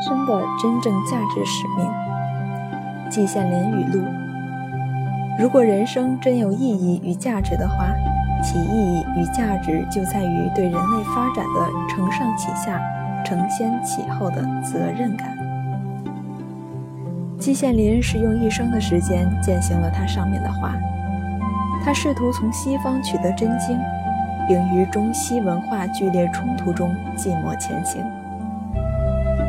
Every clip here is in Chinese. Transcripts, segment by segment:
生的真正价值使命。季羡林语录：如果人生真有意义与价值的话，其意义与价值就在于对人类发展的承上启下、承先启后的责任感。季羡林是用一生的时间践行了他上面的话。他试图从西方取得真经，并于中西文化剧烈冲突中寂寞前行。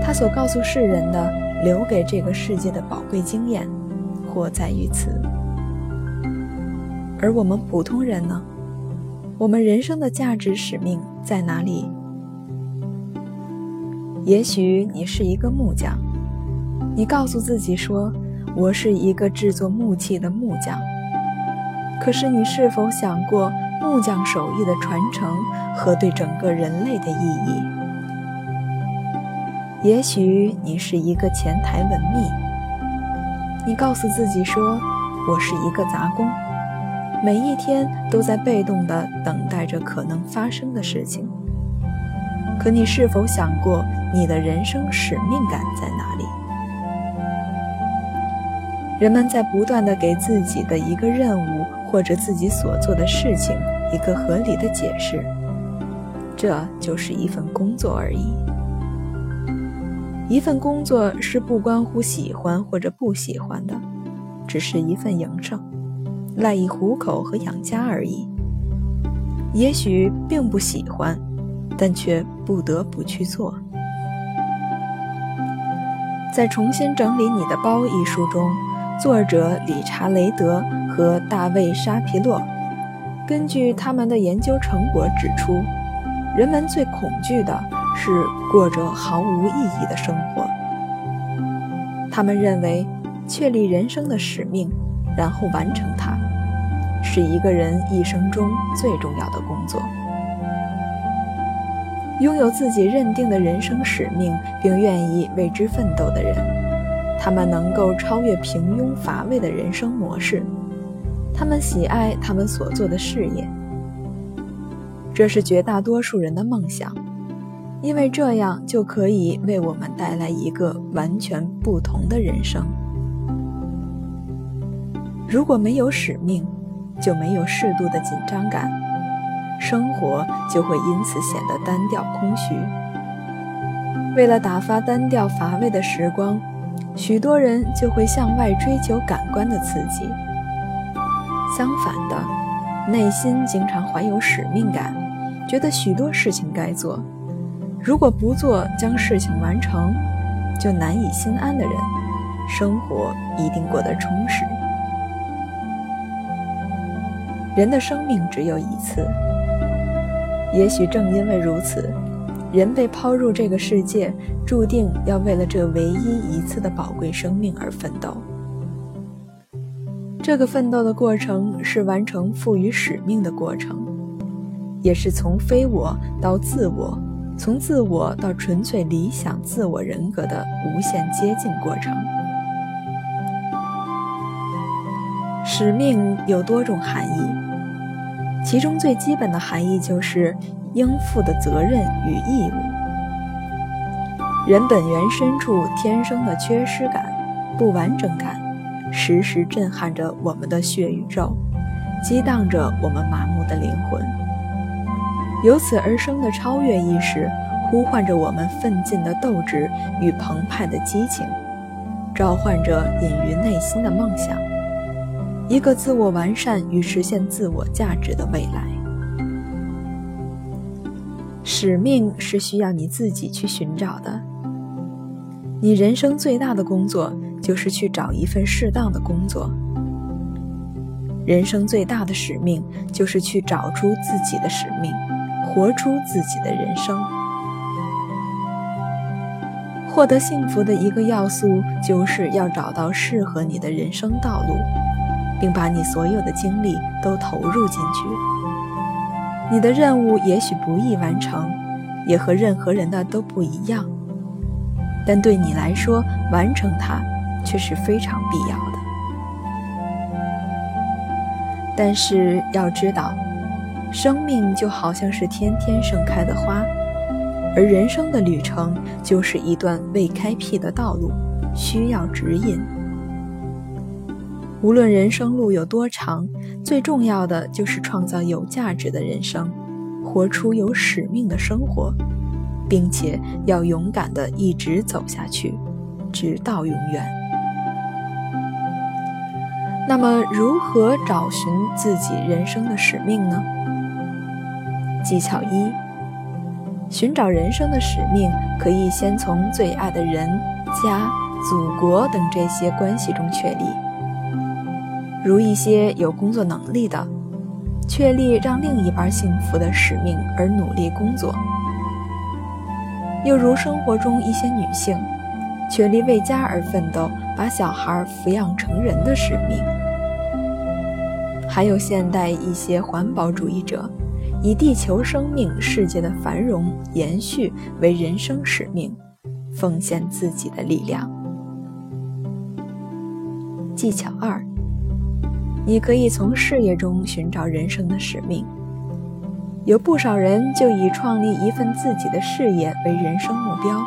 他所告诉世人的、留给这个世界的宝贵经验，或在于此。而我们普通人呢？我们人生的价值使命在哪里？也许你是一个木匠，你告诉自己说：“我是一个制作木器的木匠。”可是，你是否想过木匠手艺的传承和对整个人类的意义？也许你是一个前台文秘，你告诉自己说：“我是一个杂工，每一天都在被动地等待着可能发生的事情。”可你是否想过你的人生使命感在哪里？人们在不断地给自己的一个任务。或者自己所做的事情一个合理的解释，这就是一份工作而已。一份工作是不关乎喜欢或者不喜欢的，只是一份营生，赖以糊口和养家而已。也许并不喜欢，但却不得不去做。在《重新整理你的包》一书中，作者理查雷德。和大卫·沙皮洛根据他们的研究成果指出，人们最恐惧的是过着毫无意义的生活。他们认为，确立人生的使命，然后完成它，是一个人一生中最重要的工作。拥有自己认定的人生使命，并愿意为之奋斗的人，他们能够超越平庸乏味的人生模式。他们喜爱他们所做的事业，这是绝大多数人的梦想，因为这样就可以为我们带来一个完全不同的人生。如果没有使命，就没有适度的紧张感，生活就会因此显得单调空虚。为了打发单调乏味的时光，许多人就会向外追求感官的刺激。相反的，内心经常怀有使命感，觉得许多事情该做，如果不做将事情完成，就难以心安的人，生活一定过得充实。人的生命只有一次，也许正因为如此，人被抛入这个世界，注定要为了这唯一一次的宝贵生命而奋斗。这个奋斗的过程是完成赋予使命的过程，也是从非我到自我，从自我到纯粹理想自我人格的无限接近过程。使命有多种含义，其中最基本的含义就是应负的责任与义务。人本源深处天生的缺失感、不完整感。时时震撼着我们的血与肉，激荡着我们麻木的灵魂。由此而生的超越意识，呼唤着我们奋进的斗志与澎湃的激情，召唤着隐于内心的梦想，一个自我完善与实现自我价值的未来。使命是需要你自己去寻找的。你人生最大的工作。就是去找一份适当的工作。人生最大的使命，就是去找出自己的使命，活出自己的人生。获得幸福的一个要素，就是要找到适合你的人生道路，并把你所有的精力都投入进去。你的任务也许不易完成，也和任何人的都不一样，但对你来说，完成它。却是非常必要的。但是要知道，生命就好像是天天盛开的花，而人生的旅程就是一段未开辟的道路，需要指引。无论人生路有多长，最重要的就是创造有价值的人生，活出有使命的生活，并且要勇敢地一直走下去，直到永远。那么，如何找寻自己人生的使命呢？技巧一：寻找人生的使命，可以先从最爱的人、家、祖国等这些关系中确立。如一些有工作能力的，确立让另一半幸福的使命而努力工作；又如生活中一些女性，确立为家而奋斗，把小孩抚养成人的使命；还有现代一些环保主义者。以地球生命世界的繁荣延续为人生使命，奉献自己的力量。技巧二：你可以从事业中寻找人生的使命。有不少人就以创立一份自己的事业为人生目标，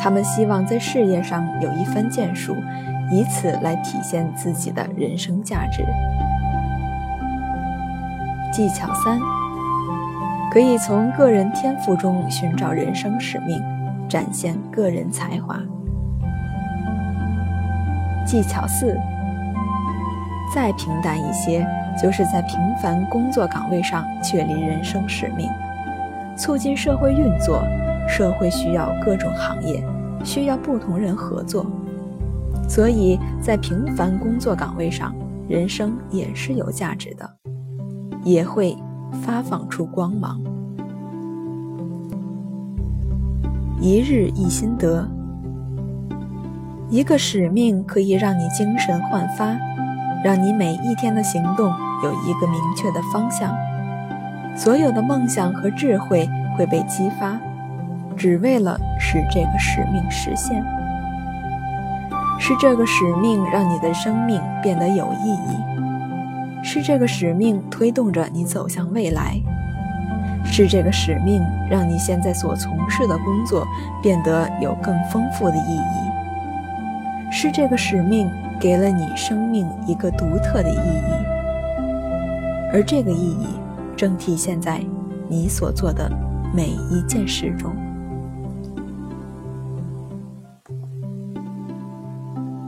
他们希望在事业上有一番建树，以此来体现自己的人生价值。技巧三，可以从个人天赋中寻找人生使命，展现个人才华。技巧四，再平淡一些，就是在平凡工作岗位上确立人生使命，促进社会运作。社会需要各种行业，需要不同人合作，所以在平凡工作岗位上，人生也是有价值的。也会发放出光芒。一日一心得，一个使命可以让你精神焕发，让你每一天的行动有一个明确的方向。所有的梦想和智慧会被激发，只为了使这个使命实现。是这个使命让你的生命变得有意义。是这个使命推动着你走向未来，是这个使命让你现在所从事的工作变得有更丰富的意义，是这个使命给了你生命一个独特的意义，而这个意义正体现在你所做的每一件事中。